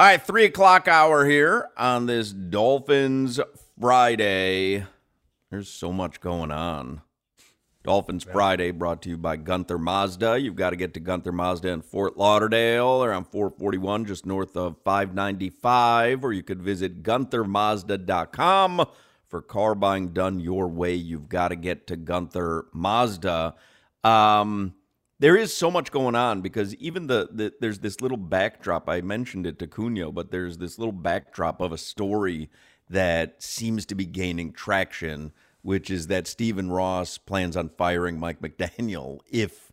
All right, three o'clock hour here on this Dolphins Friday. There's so much going on. Dolphins Friday brought to you by Gunther Mazda. You've got to get to Gunther Mazda in Fort Lauderdale around 441, just north of 595, or you could visit GuntherMazda.com for car buying done your way. You've got to get to Gunther Mazda. Um, there is so much going on because even the, the there's this little backdrop. I mentioned it to Cunio, but there's this little backdrop of a story that seems to be gaining traction which is that Stephen Ross plans on firing Mike McDaniel if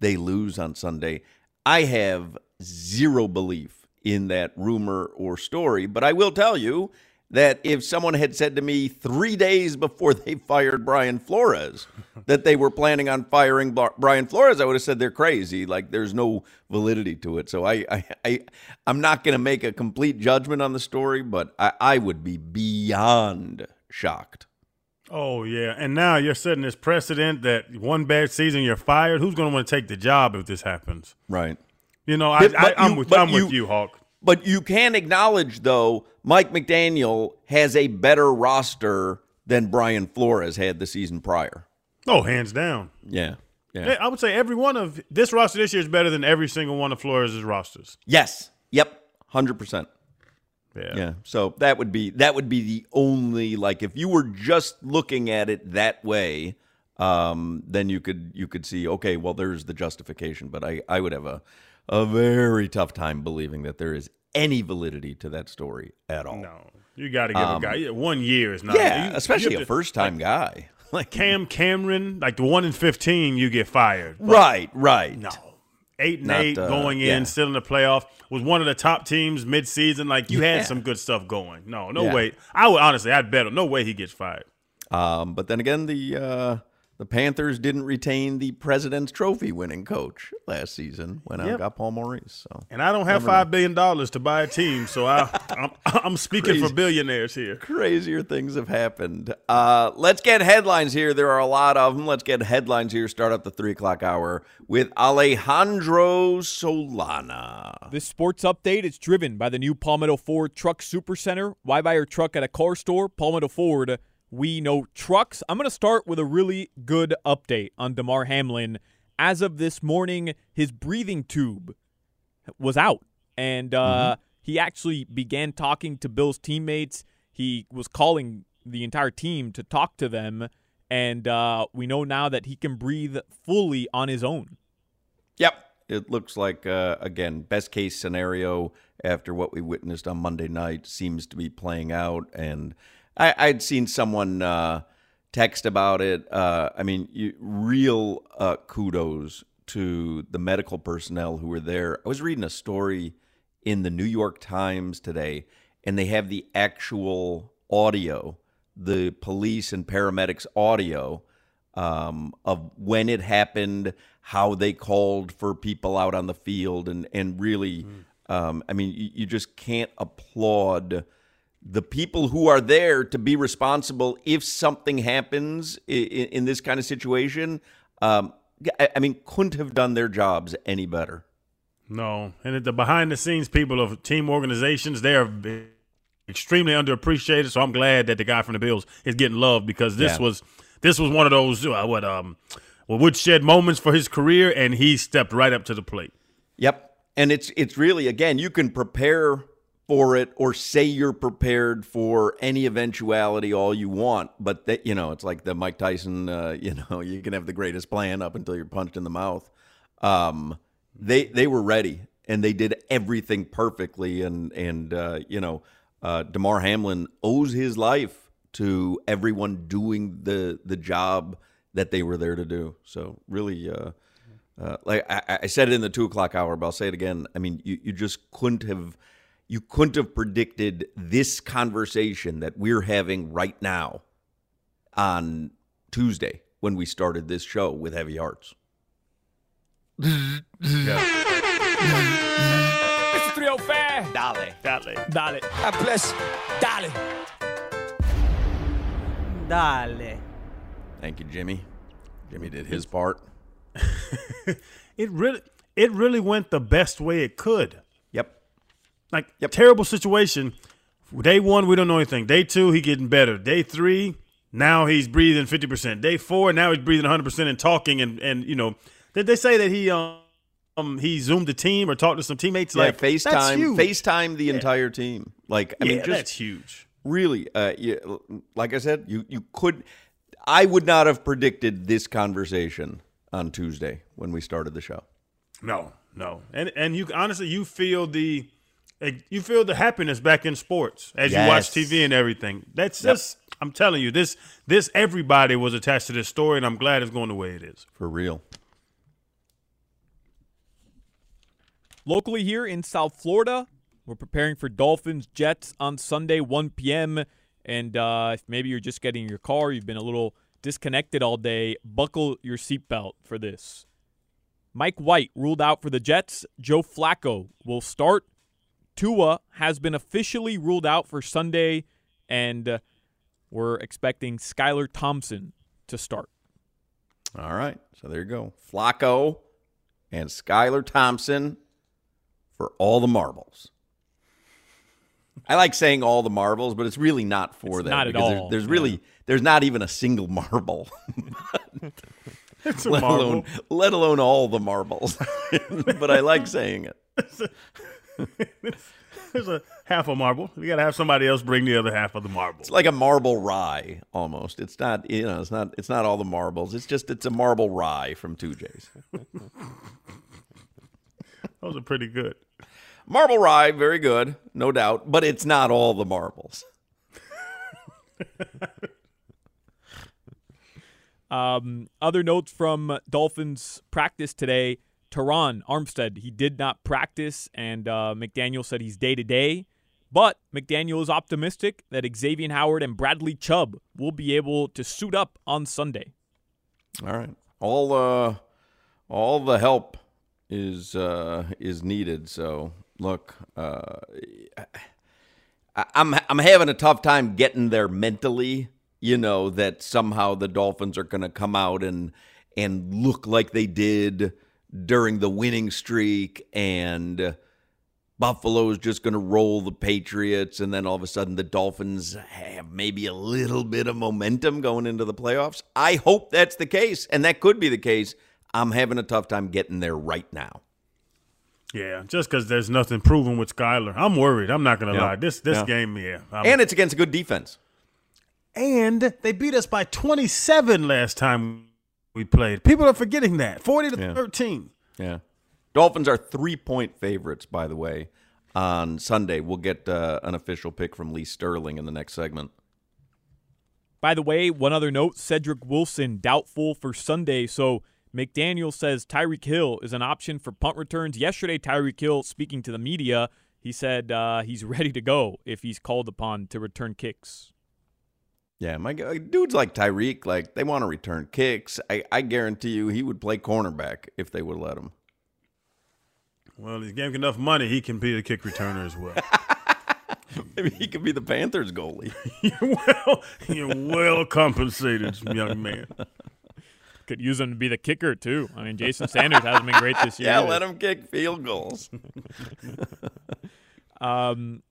they lose on Sunday. I have zero belief in that rumor or story, but I will tell you that if someone had said to me three days before they fired Brian Flores that they were planning on firing Brian Flores, I would have said they're crazy. Like there's no validity to it. So I, I, I am not going to make a complete judgment on the story, but I, I would be beyond shocked. Oh yeah, and now you're setting this precedent that one bad season you're fired. Who's going to want to take the job if this happens? Right. You know, I, I, am with I'm with you, Hawk. But you can acknowledge though, Mike McDaniel has a better roster than Brian Flores had the season prior. Oh, hands down. Yeah. Yeah. I would say every one of this roster this year is better than every single one of Flores' rosters. Yes. Yep. Hundred percent. Yeah. Yeah. So that would be that would be the only like if you were just looking at it that way, um, then you could you could see okay, well there's the justification, but I I would have a a very tough time believing that there is any validity to that story at all. No. You got to give um, a guy one year is not. Yeah, you, especially you a first time like, guy. Like Cam Cameron, like the one in fifteen, you get fired. Right, right. No, eight and Not, eight uh, going in, yeah. still in the playoff. Was one of the top teams midseason. Like you yeah. had some good stuff going. No, no yeah. way. I would honestly, I'd bet him. no way he gets fired. Um, but then again, the uh, the Panthers didn't retain the President's Trophy winning coach last season when yep. I got Paul Maurice. So, and I don't have five know. billion dollars to buy a team, so I, I'm, I'm speaking Crazy, for billionaires here. Crazier things have happened. Uh, let's get headlines here. There are a lot of them. Let's get headlines here. Start up the three o'clock hour with Alejandro Solana. This sports update is driven by the new Palmetto Ford Truck Supercenter. Why buy your truck at a car store? Palmetto Ford we know trucks. I'm going to start with a really good update on Damar Hamlin. As of this morning, his breathing tube was out, and uh, mm-hmm. he actually began talking to Bill's teammates. He was calling the entire team to talk to them, and uh, we know now that he can breathe fully on his own. Yep. It looks like, uh, again, best case scenario after what we witnessed on Monday night seems to be playing out. And I, would seen someone uh, text about it. Uh, I mean, you, real uh, kudos to the medical personnel who were there. I was reading a story in the New York Times today, and they have the actual audio, the police and paramedics audio um, of when it happened, how they called for people out on the field, and and really, mm. um, I mean, you, you just can't applaud the people who are there to be responsible if something happens in, in this kind of situation, um, I mean, couldn't have done their jobs any better. No, and the behind the scenes people of team organizations, they are extremely underappreciated. So I'm glad that the guy from the Bills is getting love because this yeah. was this was one of those uh, what um what woodshed moments for his career, and he stepped right up to the plate. Yep, and it's it's really again you can prepare for it or say you're prepared for any eventuality all you want but that you know it's like the mike tyson uh, you know you can have the greatest plan up until you're punched in the mouth um, they they were ready and they did everything perfectly and and uh, you know uh, damar hamlin owes his life to everyone doing the the job that they were there to do so really uh, uh, like I, I said it in the two o'clock hour, but I'll say it again. I mean, you, you just couldn't have you couldn't have predicted this conversation that we're having right now on Tuesday when we started this show with Heavy Hearts. Mr. 305. Dale. Dale. Dale. Plus, dale. Dale. Thank you, Jimmy. Jimmy did his part. It really it really went the best way it could. Like Yep. terrible situation. Day one, we don't know anything. Day two, he getting better. Day three, now he's breathing fifty percent. Day four, now he's breathing one hundred percent and talking and and you know, did they say that he um he zoomed the team or talked to some teammates? Yeah, like FaceTime. FaceTime the entire team. Like I yeah, mean, just that's huge. really, uh, yeah, like I said, you you could. I would not have predicted this conversation on Tuesday when we started the show. No, no, and and you honestly you feel the you feel the happiness back in sports as you watch TV and everything. That's Yep. just I'm telling you this this everybody was attached to this story, and I'm glad it's going the way it is. For real. Locally here in South Florida, we're preparing for Dolphins Jets on Sunday, 1 p.m. And uh, if maybe you're just getting your car, you've been a little disconnected all day, buckle your seatbelt for this. Mike White ruled out for the Jets. Joe Flacco will start. Tua has been officially ruled out for Sunday, and uh, we're expecting Skylar Thompson to start. All right. So there you go. Flacco and Skylar Thompson for all the marbles. I like saying all the marbles, but it's really not for It's them. not at because there's- all, There's, really there's not even a single marble, It's a let marvel. alone let alone all the marbles. but I like saying it. There's a half a marble. You got to have somebody else bring the other half of the marble. It's like a marble rye almost. It's not you know it's not it's not all the marbles. It's just it's a marble rye from Two J's. Those are pretty good. Marble rye, very good, no doubt, but it's not all the marbles. Um, other notes from Dolphins practice today. Terron Armstead, he did not practice, and uh, McDaniel said he's day to day. But McDaniel is optimistic that Xavier Howard and Bradley Chubb will be able to suit up on Sunday. All right. All uh all the help is uh is needed. So look, uh I'm I'm having a tough time getting there mentally, you know, that somehow the Dolphins are gonna come out and and look like they did during the winning streak and Buffalo's just going to roll the Patriots, and then all of a sudden the Dolphins have maybe a little bit of momentum going into the playoffs. I hope that's the case, and that could be the case. I'm having a tough time getting there right now. Yeah, just because there's nothing proven with Skylar, I'm worried. I'm not gonna Yeah. lie. This this Yeah. game, yeah, I'm- And it's against a good defense. and they beat us by 27 last time we played. People are forgetting that 40 to Yeah. 13. Yeah. Dolphins are three point favorites, by the way, on Sunday. We'll get uh, an official pick from Lee Sterling in the next segment. By the way, one other note Cedric Wilson doubtful for Sunday. So McDaniel says Tyreek Hill is an option for punt returns. Yesterday, Tyreek Hill, speaking to the media, he said uh, he's ready to go if he's called upon to return kicks. Yeah, my dudes like Tyreek, like they want to return kicks. I, I guarantee you, he would play cornerback if they would let him. Well, he's getting enough money. He can be a kick returner as well. Maybe he could be the Panthers goalie. well, you're well compensated, young man. Could use him to be the kicker, too. I mean, Jason Sanders hasn't been great this year. yeah, let him kick field goals. Um,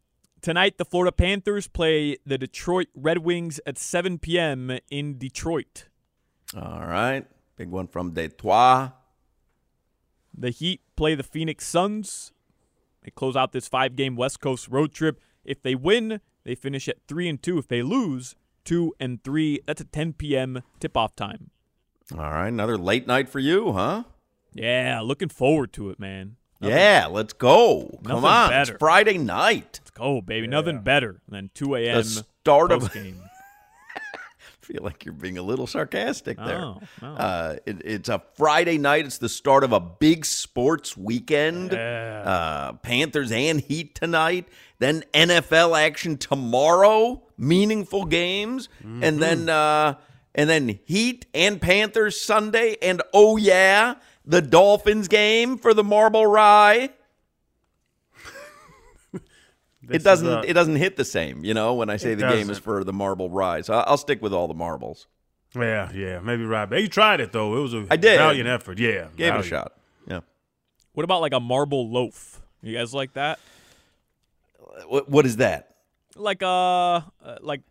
tonight, the Florida Panthers play the Detroit Red Wings at 7 p.m. in Detroit. All right, big one from Detroit. The Heat play the Phoenix Suns They close out this five-game West Coast road trip. If they win, they finish at three and two. If they lose, two and three. That's a 10 p.m. tip-off time. All right, another late night for you, huh? Yeah, looking forward to it, man. Nothing, yeah, let's go. Come on, better. it's Friday night. Let's go, baby. Nothing better than 2 a.m. The start of. game. feel like you're being a little sarcastic there. Oh, no. Uh, it, it's a Friday night. It's the start of a big sports weekend. Uh, Panthers and Heat tonight. Then NFL action tomorrow. Meaningful games, and then uh, and then Heat and Panthers Sunday. And oh yeah, the Dolphins game for the Marble Rye. It doesn't. is, uh, it doesn't hit the same, you know. When I say It the game is for the Marble Rye, so I- I'll stick with all the marbles. Yeah, yeah, maybe right. But you tried it though. It was a I did. valiant effort. Yeah, Gave it a shot. Yeah. What about like a marble loaf? You guys like that? What, what is that? Like uh, uh like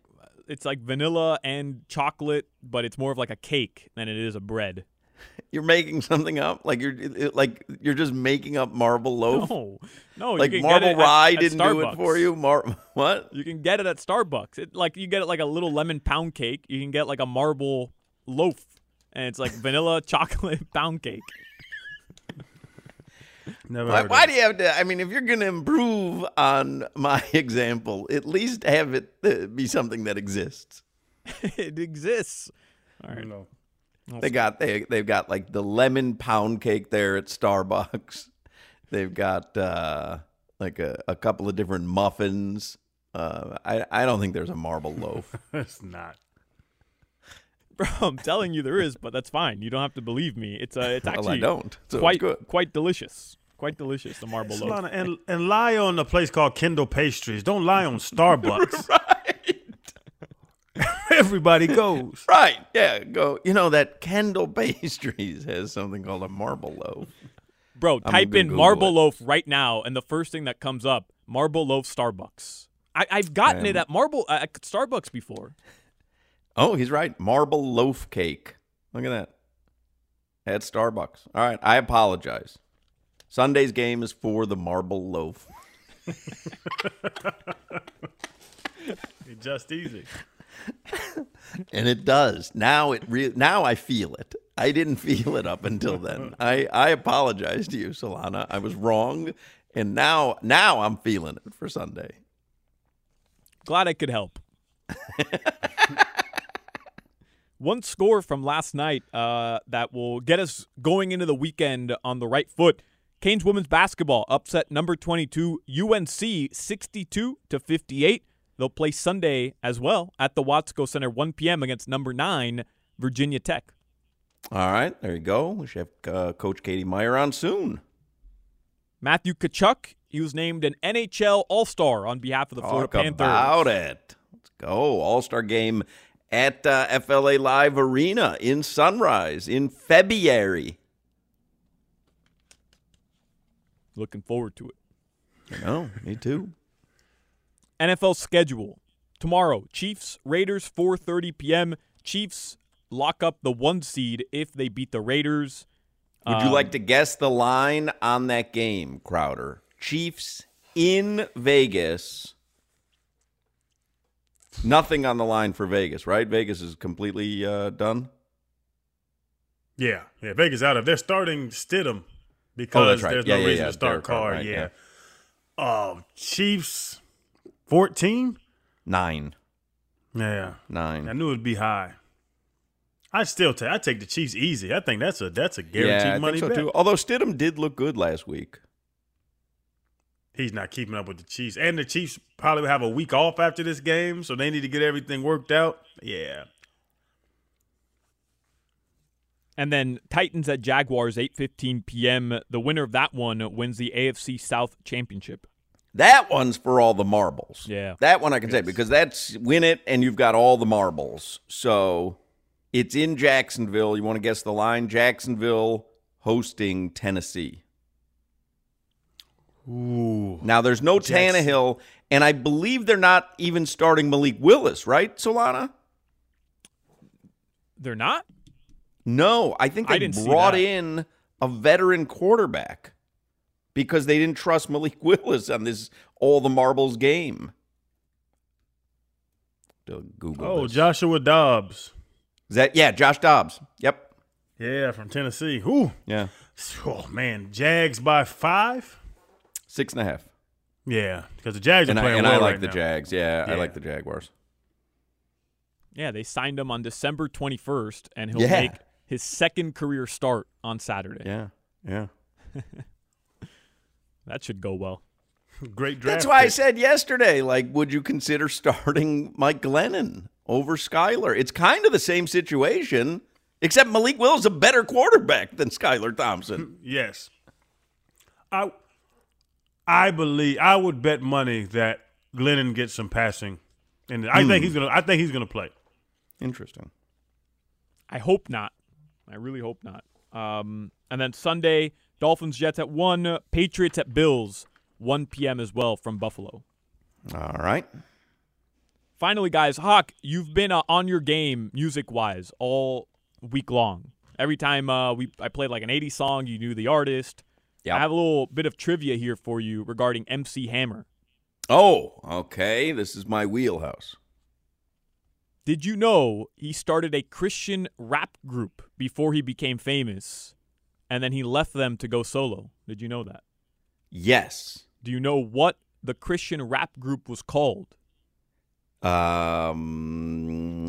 it's like vanilla and chocolate, but it's more of like a cake than it is a bread. You're making something up? Like you're like you're just making up marble loaf? No, no, like you can marble get it at- rye at didn't do it for you? Mar what? You can get it at Starbucks. It like you get it like a little lemon pound cake. You can get like a marble loaf, and it's like vanilla chocolate pound cake. Never Why, why do you have to? I mean, if you're going to improve on my example, at least have it uh, be something that exists. it exists. All it. right. You know. They got they they've got like the lemon pound cake there at Starbucks. They've got uh, like a, a couple of different muffins. Uh, I I don't think there's a marble loaf. It's not. Bro, I'm telling you there is, but that's fine. You don't have to believe me. It's uh, it's well, actually I don't. So it's quite good. quite delicious. Quite delicious. The marble loaf. And and lie on a place called Kendall Pastries. Don't lie on Starbucks. right. Everybody goes. Right. Yeah. Go. You know that Kendall Pastries has something called a marble loaf. Bro, I'm type in Google marble it. loaf right now, and the first thing that comes up, marble loaf Starbucks. I, I've gotten it at marble uh, at Starbucks before. Oh, he's right. Marble loaf cake. Look at that. At Starbucks. All right. I apologize. Sunday's game is for the marble loaf. Just easy. And it does. Now it re- now I feel it. I didn't feel it up until then. I, I apologize to you, Solana. I was wrong. And now now I'm feeling it for Sunday. Glad I could help. One score from last night uh, that will get us going into the weekend on the right foot. Canes women's basketball upset number 22 UNC 62 to 58. They'll play Sunday as well at the Watsco Center 1 p.m. against number 9 Virginia Tech. All right, there you go. We should have uh, Coach Katie Meier on soon. Matthew Tkachuk, he was named an NHL All-Star on behalf of the Florida Panthers. about it. Let's go. All Star game at uh, FLA Live Arena in Sunrise in February. Looking forward to it. I know, me too. NFL schedule. Tomorrow, Chiefs, Raiders, 4:30 p.m. Chiefs lock up the one seed if they beat the Raiders. Would you Um, like to guess the line on that game, Crowder? Chiefs in Vegas. Nothing on the line for Vegas, right? Vegas is completely uh, done. Yeah, yeah. Vegas out of. They're starting Stidham because right. there's Yeah, no yeah, reason yeah. to start Derek Carr, Carr. right, yeah. Oh, Chiefs, fourteen. Nine. Yeah, Nine. I knew it'd be high. I still take. I take the Chiefs easy. I think that's a that's a guaranteed yeah, I money think so bet. too. Although Stidham did look good last week. He's not keeping up with the Chiefs, and the Chiefs probably have a week off after this game, so they need to get everything worked out. Yeah, And then Titans at Jaguars 8:15 p.m. The winner of that one wins the AFC South Championship. That one's for all the marbles. Yeah. That one I can say because that's win it and you've got all the marbles. So it's in Jacksonville. You want to guess the line? Jacksonville hosting Tennessee. ooh, Now there's no Jackson. Tannehill, and I believe they're not even starting Malik Willis, right, Solana? They're not? No, I think I they didn't brought in a veteran quarterback. Because they didn't trust Malik Willis on this all the marbles game. To Google. Oh, this. Joshua Dobbs. Is that yeah, Josh Dobbs. Yep. Yeah, from Tennessee. Who? Yeah. Oh man, Jags by five. Six and a half. Yeah, because the Jags And are I, playing and well I like right the now. Jags. Yeah, I like the Jaguars. Yeah, they signed him on December 21st, and he'll Yeah. make his second career start on Saturday. Yeah. Yeah. That should go well. Great draft. That's why I said yesterday, like, would you consider starting Mike Glennon over Skylar? It's kind of the same situation, except Malik Willis is a better quarterback than Skylar Thompson. Yes. I I believe I would bet money that Glennon gets some passing, and I think he's gonna. I think he's gonna play. Interesting. I hope not. I really hope not. Um, and then Sunday, Dolphins Jets at one, Patriots at Bills, 1 p.m. as well from Buffalo. All right. Finally, guys, Hawk, you've been uh, on your game music wise all week long. Every time uh, we I played like an 80s song, you knew the artist. Yep. I have a little bit of trivia here for you regarding MC Hammer. Oh, okay. This is my wheelhouse. Did you know he started a Christian rap group before he became famous, and then he left them to go solo? Did you know that? Yes. Do you know what the Christian rap group was called? Um,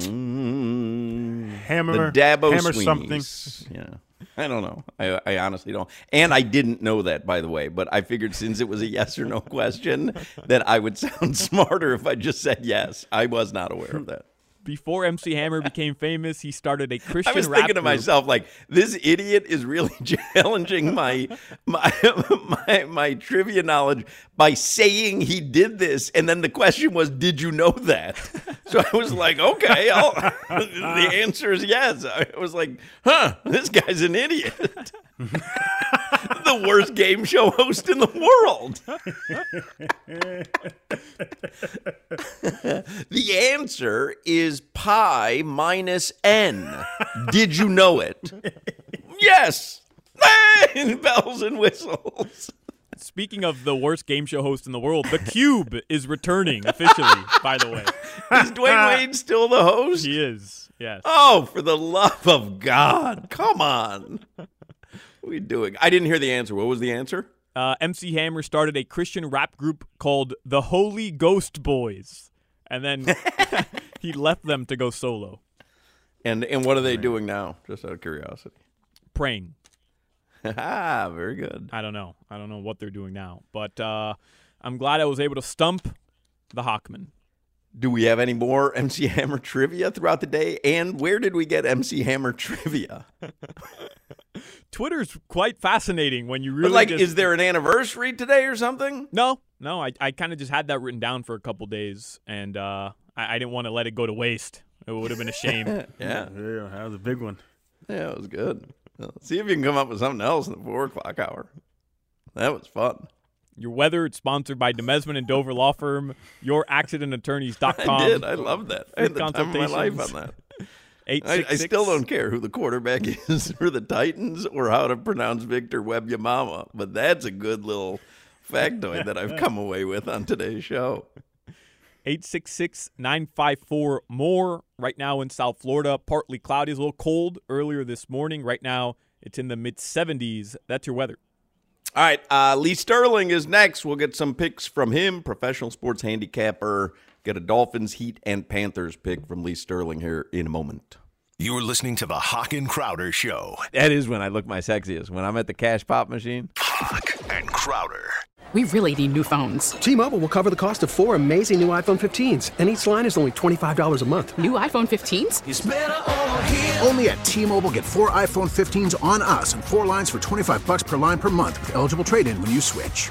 Hammer- the Dabo Hammer Sweeneys. Yeah. I don't know. I, I honestly don't. And I didn't know that, by the way. But I figured since it was a yes or no question, that I would sound smarter if I just said yes. I was not aware of that. Before MC Hammer became famous, he started a Christian rap. I was thinking to myself, like, this idiot is really challenging my my my my trivia knowledge by saying he did this, and then the question was, "Did you know that?" So I was like, "Okay, I'll, the answer is yes." I was like, "Huh, this guy's an idiot." The worst game show host in the world. the answer is pi minus n. Did you know it? yes. Bells and whistles. Speaking of the worst game show host in the world, The Cube is returning officially, by the way. Is Dwyane Wade still the host? He is, yes. Oh, for the love of God. Come on. What are we doing? I didn't hear the answer. What was the answer? Uh, MC Hammer started a Christian rap group called the Holy Ghost Boys, and then he left them to go solo, And and what are they doing now? Just out of curiosity. praying. ah, very good. I don't know. I don't know what they're doing now, but uh, I'm glad I was able to stump the Hawkman. Do we have any more MC Hammer trivia throughout the day? And where did we get MC Hammer trivia? Twitter's quite fascinating when you really But like, just- is there an anniversary today or something? No, no. I, I kind of just had that written down for a couple days, and uh, I, I didn't want to let it go to waste. It would have been a shame. Yeah, Yeah, that was a big one. yeah, it was good. Well, see if you can come up with something else in the four o'clock hour. That was fun. Your weather, it's sponsored by Demesman and Dover Law Firm, youraccidentattorneys.com. I did. I love that. I had the time of my life on that. I, I 866 still don't care who the quarterback is for the Titans or how to pronounce Victor Wembanyama, but that's a good little factoid that I've come away with on today's show. 866 954 more. Right now in South Florida, partly cloudy, it's a little cold earlier this morning. Right now, it's in the mid 70s. That's your weather. All right, uh, Lee Sterling is next. We'll get some picks from him, professional sports handicapper. Get a Dolphins, Heat, and Panthers pick from Lee Sterling here in a moment. You're listening to the Hawk and Crowder Show. That is when I look my sexiest. When I'm at the cash pop machine. Hawk and Crowder. We really need new phones. T-Mobile will cover the cost of four amazing new iPhone 15s, and each line is only $25 a month. New iPhone 15s? Only at T-Mobile get four iPhone 15s on us and four lines for 25 bucks per line per month with eligible trade-in when you switch.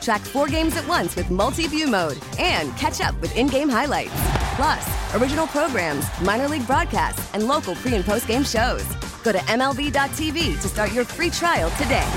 Track four games at once with multi-view mode and catch up with in-game highlights. Plus, original programs, minor league broadcasts, and local pre- and post-game shows. Go to MLB.tv to start your free trial today.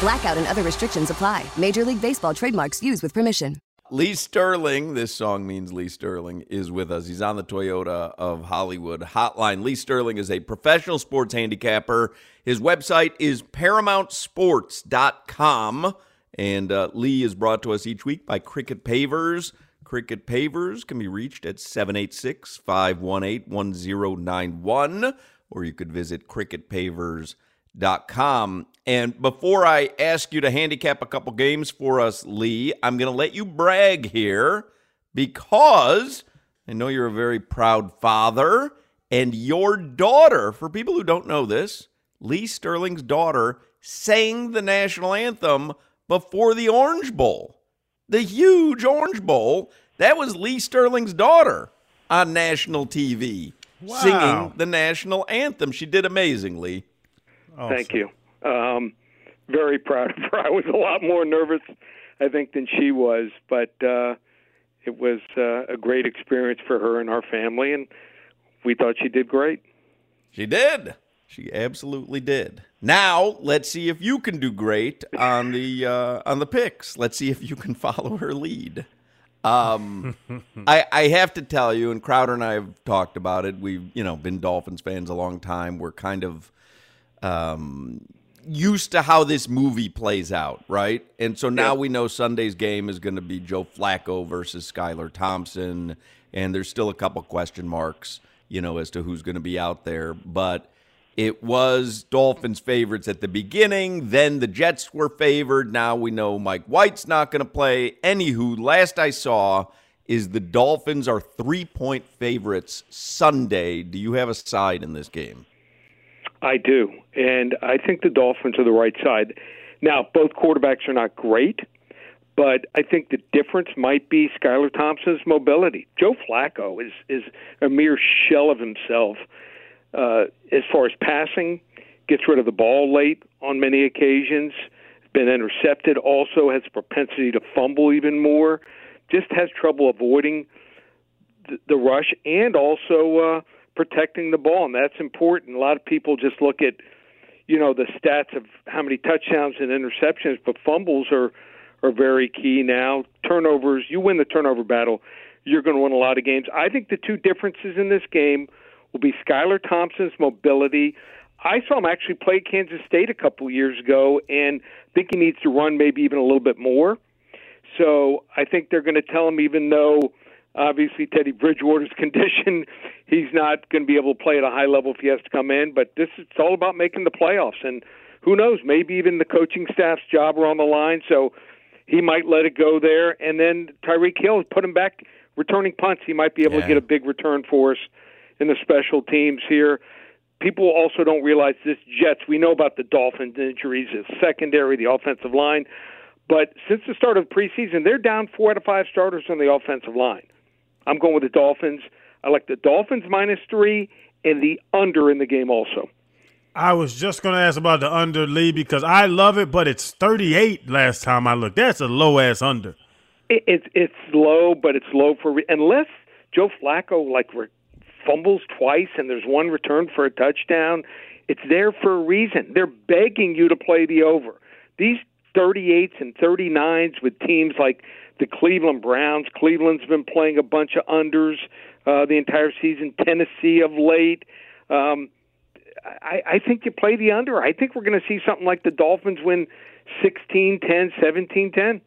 Blackout and other restrictions apply. Major League Baseball trademarks used with permission. Lee Sterling, this song means Lee Sterling, is with us. He's on the Toyota of Hollywood hotline. Lee Sterling is a professional sports handicapper. His website is paramountsports.com. And uh, Lee is brought to us each week by Cricket Pavers. Cricket Pavers can be reached at 786 518 1091, or you could visit cricketpavers.com. And before I ask you to handicap a couple games for us, Lee, I'm going to let you brag here because I know you're a very proud father, and your daughter, for people who don't know this, Lee Sterling's daughter sang the national anthem before the Orange Bowl. The huge Orange Bowl. That was Lee Sterling's daughter on national TV Wow. singing the national anthem. She did amazingly. Thank you. Um, very proud of her. I was a lot more nervous, I think, than she was, but uh, it was uh, a great experience for her and our family, and we thought she did great. She did. She absolutely did. Now let's see if you can do great on the uh, on the picks. Let's see if you can follow her lead. Um, I, I have to tell you, and Crowder and I have talked about it. We've you know been Dolphins fans a long time. We're kind of um, used to how this movie plays out, right? And so now we know Sunday's game is going to be Joe Flacco versus Skylar Thompson, and there's still a couple question marks, you know, as to who's going to be out there. But it was Dolphins favorites at the beginning. Then the Jets were favored. Now we know Mike White's not going to play. Anywho, last I saw is the Dolphins are three point favorites Sunday. Do you have a side in this game? I do, and I think the Dolphins are the right side. Now, both quarterbacks are not great, but I think the difference might be Skylar Thompson's mobility. Joe Flacco is is a mere shell of himself uh, as far as passing. Gets rid of the ball late on many occasions. Been intercepted. Also has propensity to fumble even more. Just has trouble avoiding the, the rush and also uh, protecting the ball, and that's important. A lot of people just look at you know the stats of how many touchdowns and interceptions, but fumbles are are very key now. Turnovers, you win the turnover battle, you're going to win a lot of games. I think the two differences in this game will be Skylar Thompson's mobility. I saw him actually play Kansas State a couple years ago, and think he needs to run maybe even a little bit more. So I think they're going to tell him, even though obviously Teddy Bridgewater's condition, he's not going to be able to play at a high level if he has to come in. But this it's all about making the playoffs, and who knows? Maybe even the coaching staff's job are on the line. So he might let it go there, and then Tyreek Hill put him back returning punts. He might be able Yeah. to get a big return for us in the special teams here. People also don't realize this Jets. We know about the Dolphins injuries, the secondary, the offensive line. But since the start of preseason, they're down four out of five starters on the offensive line. I'm going with the Dolphins. I like the Dolphins minus three and the under in the game also. I was just going to ask about the under Lee because I love it, but it's 38 last time I looked. That's a low ass under. It, it's it's low, but it's low for unless Joe Flacco like re- fumbles twice and there's one return for a touchdown. It's there for a reason. They're begging you to play the over. These 38s and 39s with teams like the Cleveland Browns. Cleveland's been playing a bunch of unders uh, the entire season. Tennessee of late. Um, I, I think you play the under. I think we're going to see something like the Dolphins win 16 10, 17 10.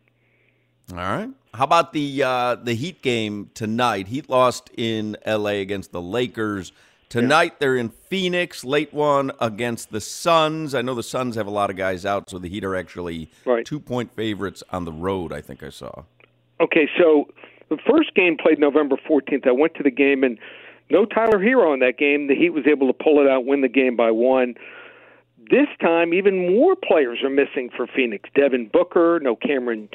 All right. How about the uh, the Heat game tonight? Heat lost in L.A. against the Lakers. Tonight they're in Phoenix, late one against the Suns. I know the Suns have a lot of guys out, so the Heat are actually Right. two point favorites on the road. I think I saw. Okay, so the first game played November 14th. I went to the game and no Tyler Herro in that game. The Heat was able to pull it out, win the game by one. This time, even more players are missing for Phoenix. Devin Booker, no Cameron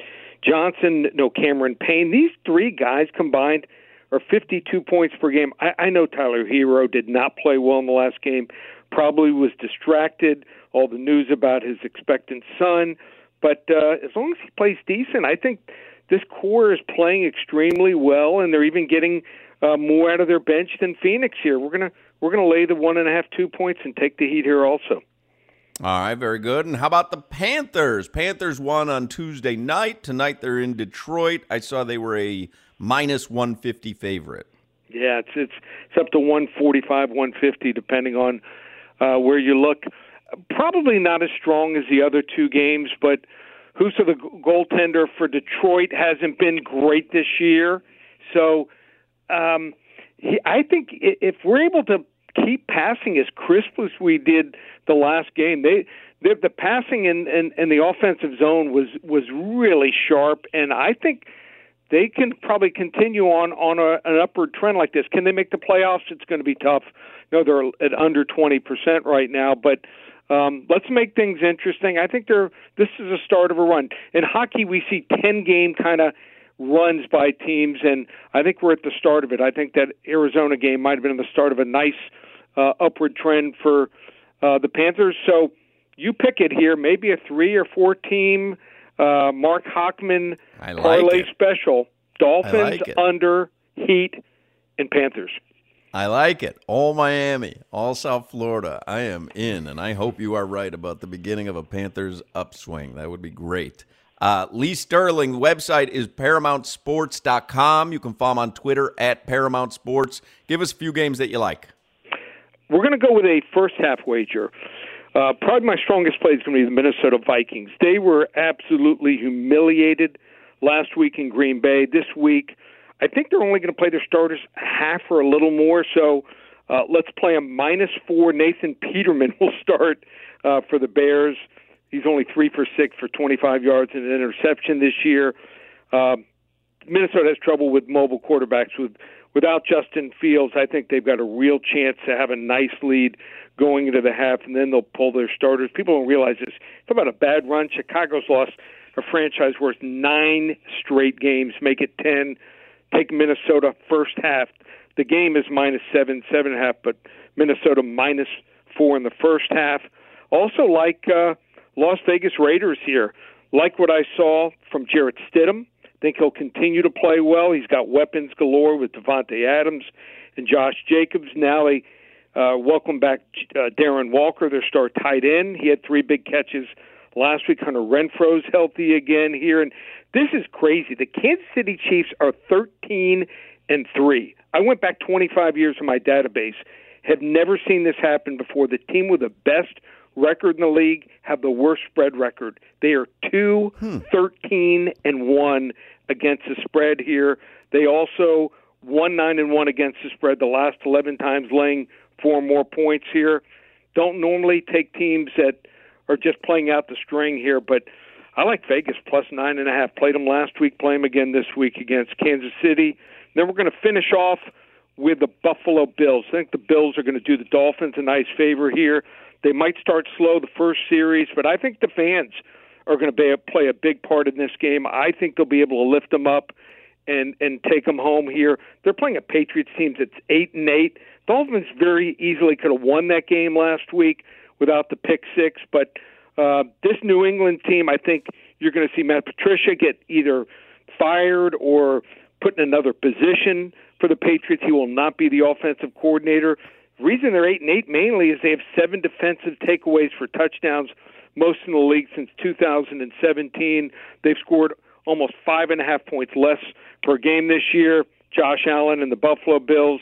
Johnson, no Cameron Payne. These three guys combined are 52 points per game. I, I know Tyler Herro did not play well in the last game. Probably was distracted. All the news about his expectant son, but uh, as long as he plays decent, I think this core is playing extremely well, and they're even getting uh, more out of their bench than Phoenix here. We're gonna we're gonna lay the one and a half two points and take the Heat here also. All right, very good. And how about the Panthers? Panthers won on Tuesday night. Tonight they're in Detroit. I saw they were a minus 150 favorite. Yeah, it's it's it's up to 145, 150, depending on uh, where you look. Probably not as strong as the other two games, but Husso, the goaltender for Detroit, hasn't been great this year. So um, he, I think if we're able to keep passing as crisp as we did the last game, they the, the passing in, in, in the offensive zone was was really sharp, and I think they can probably continue on on a, an upward trend like this. Can they make the playoffs? It's going to be tough. No, they're at under twenty percent right now, but um, let's make things interesting. I think they're this is a start of a run. In hockey, we see ten game kind of runs by teams, and I think we're at the start of it. I think that Arizona game might have been the start of a nice uh, upward trend for uh, the Panthers. So you pick it here, maybe a three or four team uh, Marc Hochman I like parlay it. special. Dolphins like under Heat and Panthers. I like it. All Miami, all South Florida. I am in, and I hope you are right about the beginning of a Panthers upswing. That would be great. Uh, Lee Sterling, the website is ParamountSports.com. You can follow him on Twitter at Paramount Sports. Give us a few games that you like. We're going to go with a first half wager. Uh, probably my strongest play is going to be the Minnesota Vikings. They were absolutely humiliated last week in Green Bay. This week, I think they're only going to play their starters half or a little more. So uh, let's play a minus four. Nathan Peterman will start uh, for the Bears. He's only three for six for 25 yards and an interception this year. Uh, Minnesota has trouble with mobile quarterbacks. With without Justin Fields, I think they've got a real chance to have a nice lead going into the half, and then they'll pull their starters. People don't realize this. Talk about a bad run. Chicago's lost a franchise worth nine straight games. Make it ten. Take Minnesota first half. The game is minus seven, seven and a half, but Minnesota minus four in the first half. Also like uh, Las Vegas Raiders here. Like what I saw from Jarrett Stidham. Think he'll continue to play well. He's got weapons galore with Davante Adams and Josh Jacobs. Now they uh, welcome back uh, Darren Waller, their star tight end. He had three big catches last week. Hunter Renfrow's healthy again here, and this is crazy. The Kansas City Chiefs are 13 and three. I went back 25 years in my database. Have never seen this happen before. The team with the best record in the league have the worst spread record. They are two, hmm. 13 and one against the spread here. They also one nine and one against the spread the last 11 times, laying four more points here. Don't normally take teams that are just playing out the string here, but I like Vegas plus nine and a half. Played them last week, play them again this week against Kansas City. Then we're going to finish off with the Buffalo Bills. I think the Bills are going to do the Dolphins a nice favor here. They might start slow the first series, but I think the fans are going to be, play a big part in this game. I think they'll be able to lift them up and and take them home here. They're playing a Patriots team that's eight and eight. Dolphins very easily could have won that game last week without the pick six, but uh, this New England team, I think you're going to see Matt Patricia get either fired or put in another position for the Patriots. He will not be the offensive coordinator. The reason they're eight and eight mainly is they have seven defensive takeaways for touchdowns, most in the league since 2017. They've scored almost five and a half points less per game this year. Josh Allen and the Buffalo Bills,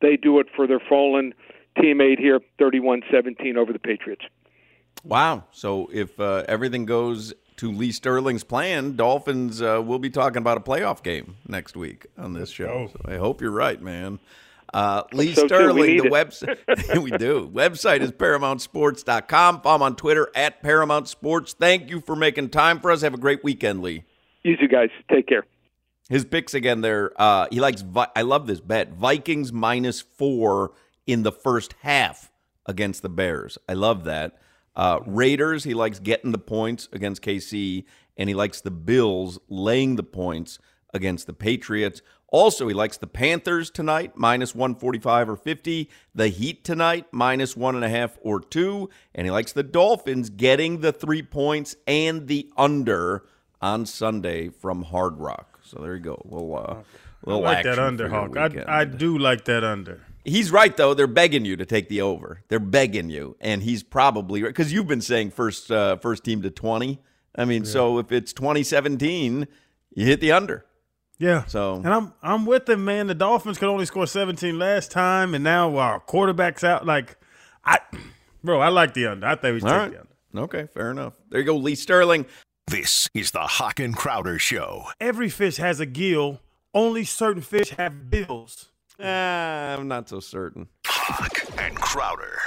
they do it for their fallen teammate here, 31-17 over the Patriots. Wow. So if uh, everything goes to Lee Sterling's plan, Dolphins uh, will be talking about a playoff game next week on this show. So I hope you're right, man. Uh, Lee So, too, Sterling, the website. we do. Website is ParamountSports.com. Follow him on Twitter at Paramount Sports. Thank you for making time for us. Have a great weekend, Lee. You two guys, take care. His picks again there. Uh, he likes, Vi- I love this bet Vikings minus four in the first half against the Bears. I love that. Uh, Raiders, he likes getting the points against KC, and he likes the Bills laying the points against the Patriots. Also, he likes the Panthers tonight, minus 145 or 50. The Heat tonight, minus one and a half or two. And he likes the Dolphins getting the three points and the under on Sunday from Hard Rock. So there you go. Little, uh, I little like that under, Hawk. I. I do like that under. He's right though. They're begging you to take the over. They're begging you, and he's probably right because you've been saying first uh, first team to twenty. I mean, so if it's twenty seventeen, you hit the under. Yeah. So And I'm I'm with him, man. The Dolphins could only score 17 last time, and now our quarterback's out. Like, I, bro, I like the under. I think we should all take right, the under. okay, fair enough. There you go, Lee Sterling. This is the Hawk and Crowder Show. Every fish has a gill. Only certain fish have bills. Uh, I'm not so certain. Hawk and Crowder.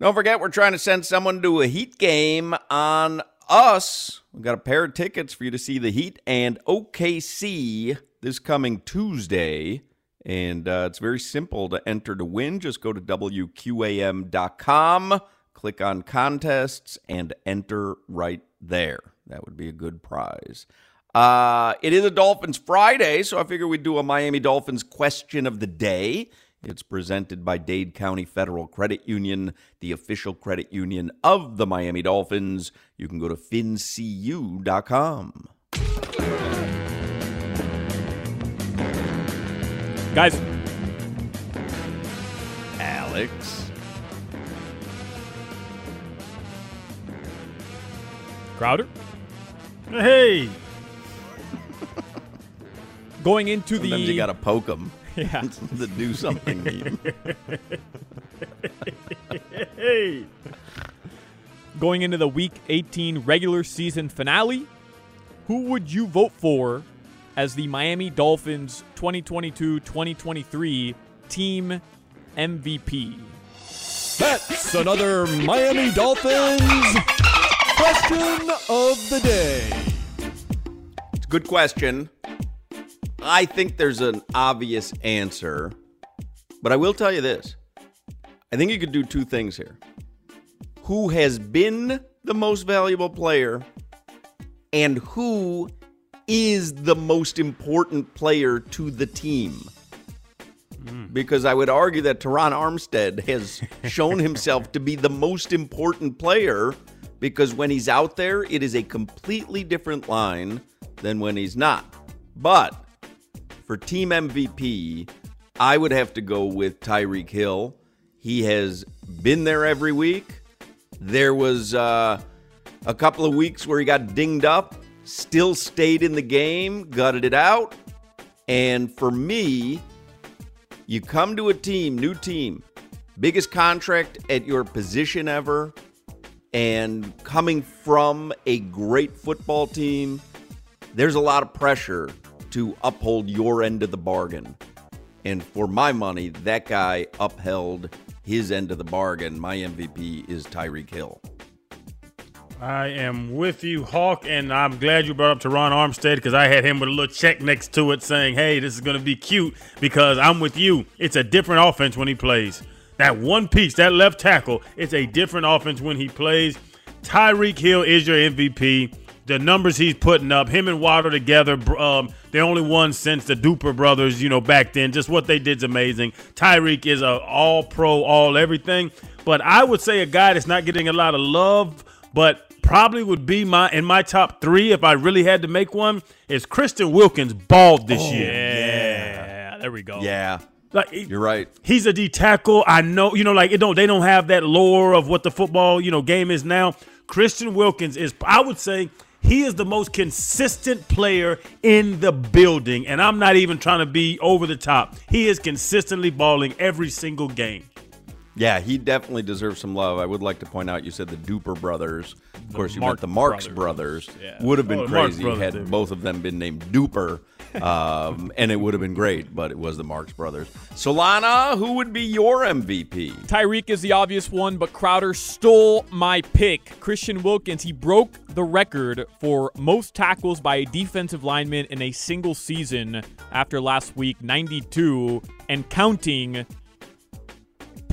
Don't forget, we're trying to send someone to a Heat game on us. We've got a pair of tickets for you to see the Heat and OKC this coming Tuesday. And uh, it's very simple to enter to win. Just go to WQAM.com, click on contests, and enter right there. That would be a good prize. Uh, it is a Dolphins Friday, so I figure we'd do a Miami Dolphins question of the day. It's presented by Dade County Federal Credit Union, the official credit union of the Miami Dolphins. You can go to fincu.com. Guys, Alex. Crowder, Hey, going into the Sometimes you got to poke them Yeah. to do something. mean. hey. going into the Week 18 regular season finale, who would you vote for as the Miami Dolphins 2022-2023 team MVP? That's another Miami Dolphins question of the day. It's a good question. I think there's an obvious answer, but I will tell you this. I think you could do two things here. Who has been the most valuable player and who is the most important player to the team? Hmm. Because I would argue that Terron Armstead has shown himself to be the most important player because when he's out there, it is a completely different line than when he's not. But for team MVP, I would have to go with Tyreek Hill. He has been there every week. There was uh, a couple of weeks where he got dinged up, still stayed in the game, gutted it out. And for me, you come to a team, new team, biggest contract at your position ever, and coming from a great football team, there's a lot of pressure to uphold your end of the bargain. And for my money, that guy upheld his end of the bargain. My MVP is Tyreek Hill. I am with you, Hawk, and I'm glad you brought up Terron Armstead because I had him with a little check next to it saying, hey, this is going to be cute because I'm with you. It's a different offense when he plays. That one piece, that left tackle, it's a different offense when he plays. Tyreek Hill is your MVP. The numbers he's putting up, him and Waddle together, br- um, they're only one since the Duper brothers, you know, back then. Just what they did's amazing. Tyreek is a all pro, all everything. But I would say a guy that's not getting a lot of love, but probably would be my in my top three if I really had to make one is Christian Wilkins balled this Oh, year. Yeah, there we go. Yeah. Like You're right. He's a D tackle. I know, you know, like it don't they don't have that lore of what the football, you know, game is now. Christian Wilkins is I would say he is the most consistent player in the building. And I'm not even trying to be over the top. He is consistently balling every single game. Yeah, he definitely deserves some love. I would like to point out you said the Duper brothers. Of course, you Mark meant the Marks brothers. brothers. Yeah. Would have been Oh, crazy had dude. both of them been named Duper, um, and it would have been great. But it was the Marks brothers. Solana, who would be your MVP? Tyreek is the obvious one, but Crowder stole my pick. Christian Wilkins, he broke the record for most tackles by a defensive lineman in a single season after last week 92 and counting.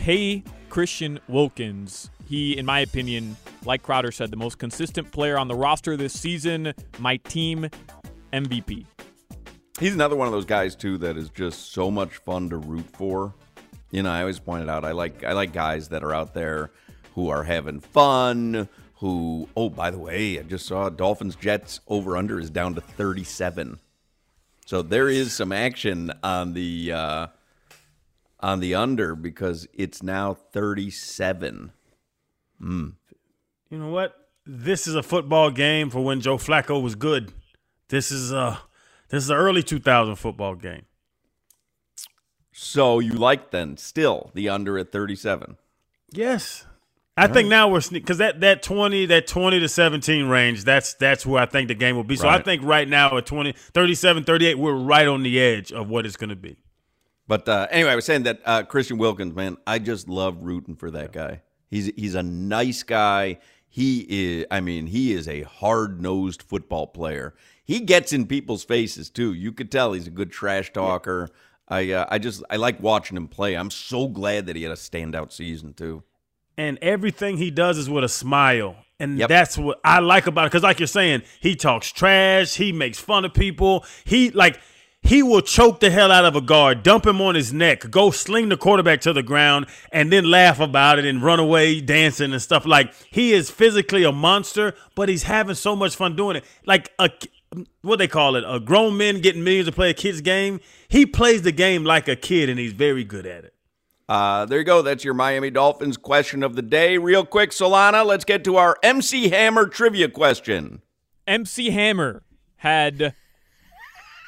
Pay Christian Wilkins. He, in my opinion, like Crowder said, the most consistent player on the roster this season. My team MVP. He's another one of those guys too that is just so much fun to root for. You know, I always pointed out I like I like guys that are out there who are having fun. Who oh by the way, I just saw Dolphins Jets over under is down to thirty seven. So there is some action on the uh, on the under because it's now thirty seven. Mm. You know what? This is a football game for when Joe Flacco was good. This is a this is an early 2000 football game. So you like then still the under at thirty seven. Yes. I think now we're because that that 20 that 20 to 17 range that's that's where I think the game will be. So I think right now at 20 37 38 we're right on the edge of what it's going to be. But uh, anyway, I was saying that uh, Christian Wilkins, man, I just love rooting for that guy. He's he's a nice guy. He is, I mean, he is a hard nosed football player. He gets in people's faces too. You could tell he's a good trash talker. I uh, I just I like watching him play. I'm so glad that he had a standout season too. and everything he does is with a smile. And Yep. that's what I like about it. Because, like you're saying, he talks trash. He makes fun of people. He like he will choke the hell out of a guard, dump him on his neck, go sling the quarterback to the ground, and then laugh about it and run away dancing and stuff. Like he is physically a monster, but he's having so much fun doing it. Like a what they call it, a grown men getting millions to play a kid's game. He plays the game like a kid, and he's very good at it. Uh, there you go. That's your Miami Dolphins question of the day. Real quick, Solana, let's get to our MC Hammer trivia question. MC Hammer had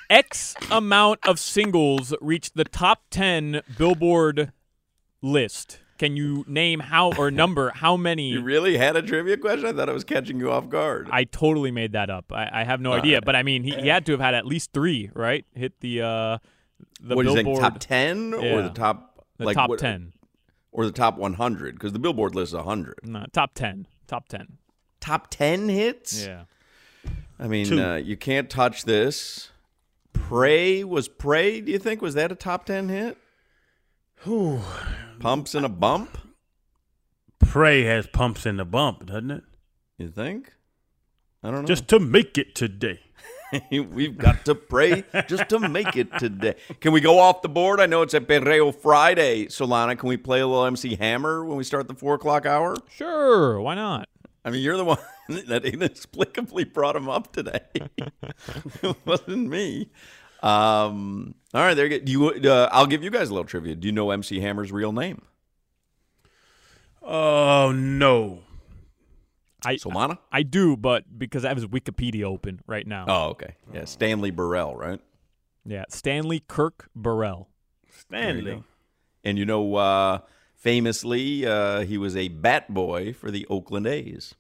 X amount of singles reached the top 10 Billboard list. Can you name how or number how many? You really had a trivia question? I thought I was catching you off guard. I totally made that up. I, I have no All idea, right. but I mean, he, he had to have had at least three, right? Hit the uh, the what do you think? Top ten or the top? The like top what- 10. or the top one hundred? Because the Billboard list is hundred. No, top ten. Top ten. Top ten hits. Yeah. I mean, uh, you can't touch this. Pray was Pray. Do you think was that a top ten hit? Whew. Pumps in a bump. Pray has pumps in the bump, doesn't it? You think? I don't know. Just to make it today. We've got to pray just to make it today. Can we go off the board? I know it's a Perreo Friday. Solana, can we play a little MC Hammer when we start the four o'clock hour? Sure, why not? I mean, you're the one that inexplicably brought him up today. it wasn't me. Um, all right, there you go. Do you, uh, I'll give you guys a little trivia. Do you know MC Hammer's real name? Oh no. I Solana? I do, but because I have his Wikipedia open right now. Oh, okay. Yeah, Stanley Burrell, right? Yeah, Stanley Kirk Burrell. There you Stanley. And you know, uh, famously, uh, he was a bat boy for the Oakland A's.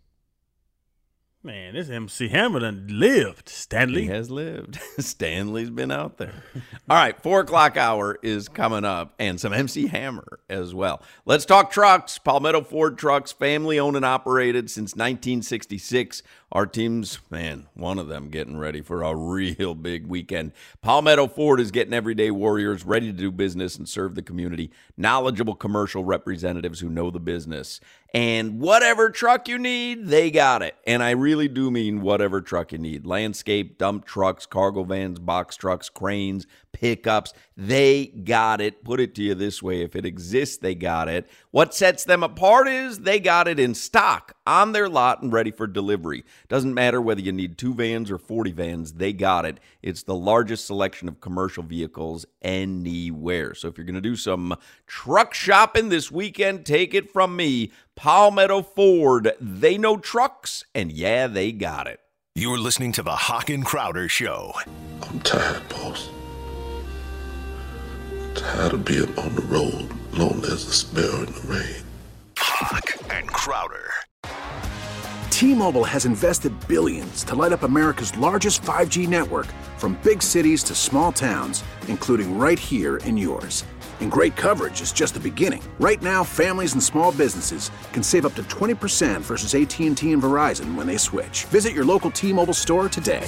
Man, this MC Hammer done lived. Stanley. He has lived. Stanley's been out there. All right, four o'clock hour is coming up, and some MC Hammer as well. Let's talk trucks. Palmetto Ford Trucks, family owned and operated since 1966. Our team's, man, one of them getting ready for a real big weekend. Palmetto Ford is getting everyday warriors ready to do business and serve the community. Knowledgeable commercial representatives who know the business. And whatever truck you need, they got it. And I really do mean whatever truck you need landscape, dump trucks, cargo vans, box trucks, cranes, pickups. They got it. Put it to you this way if it exists, they got it. What sets them apart is they got it in stock on their lot and ready for delivery. Doesn't matter whether you need two vans or 40 vans, they got it. It's the largest selection of commercial vehicles anywhere. So if you're going to do some truck shopping this weekend, take it from me. Palmetto Ford, they know trucks, and yeah, they got it. You're listening to the Hawk and Crowder Show. I'm tired, boss. Tired of being on the road, Long as a sparrow in the rain. Hawk and Crowder. T-Mobile has invested billions to light up America's largest 5G network from big cities to small towns, including right here in yours. And great coverage is just the beginning. Right now, families and small businesses can save up to 20% versus AT&T and Verizon when they switch. Visit your local T-Mobile store today.